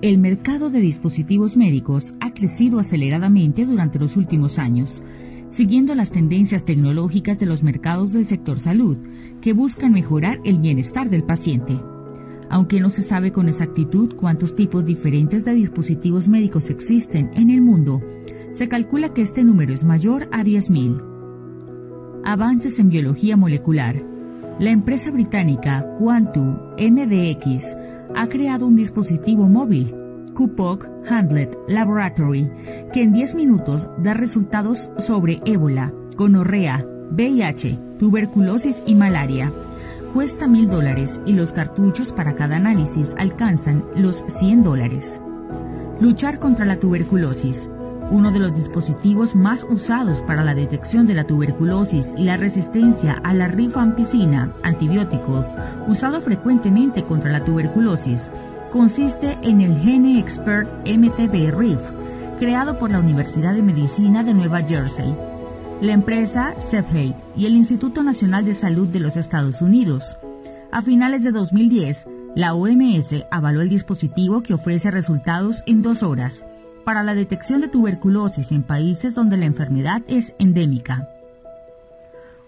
El mercado de dispositivos médicos ha crecido aceleradamente durante los últimos años, siguiendo las tendencias tecnológicas de los mercados del sector salud, que buscan mejorar el bienestar del paciente. Aunque no se sabe con exactitud cuántos tipos diferentes de dispositivos médicos existen en el mundo, se calcula que este número es mayor a 10.000. Avances en biología molecular. La empresa británica Quantum MDX ha creado un dispositivo móvil, Kupok Handlet Laboratory, que en 10 minutos da resultados sobre ébola, gonorrea, VIH, tuberculosis y malaria. Cuesta mil dólares y los cartuchos para cada análisis alcanzan los 100 dólares. Luchar contra la tuberculosis. Uno de los dispositivos más usados para la detección de la tuberculosis y la resistencia a la rifampicina, antibiótico, usado frecuentemente contra la tuberculosis, consiste en el Gene Expert MTB RIF, creado por la Universidad de Medicina de Nueva Jersey, la empresa Cepheid y el Instituto Nacional de Salud de los Estados Unidos. A finales de 2010, la OMS avaló el dispositivo que ofrece resultados en dos horas para la detección de tuberculosis en países donde la enfermedad es endémica.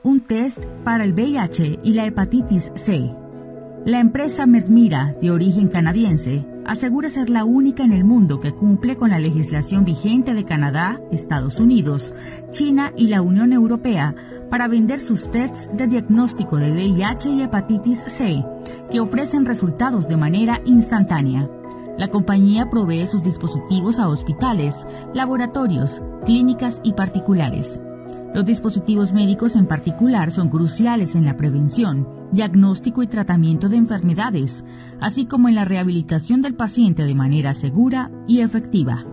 Un test para el VIH y la hepatitis C. La empresa Medmira, de origen canadiense, asegura ser la única en el mundo que cumple con la legislación vigente de Canadá, Estados Unidos, China y la Unión Europea para vender sus tests de diagnóstico de VIH y hepatitis C, que ofrecen resultados de manera instantánea. La compañía provee sus dispositivos a hospitales, laboratorios, clínicas y particulares. Los dispositivos médicos en particular son cruciales en la prevención, diagnóstico y tratamiento de enfermedades, así como en la rehabilitación del paciente de manera segura y efectiva.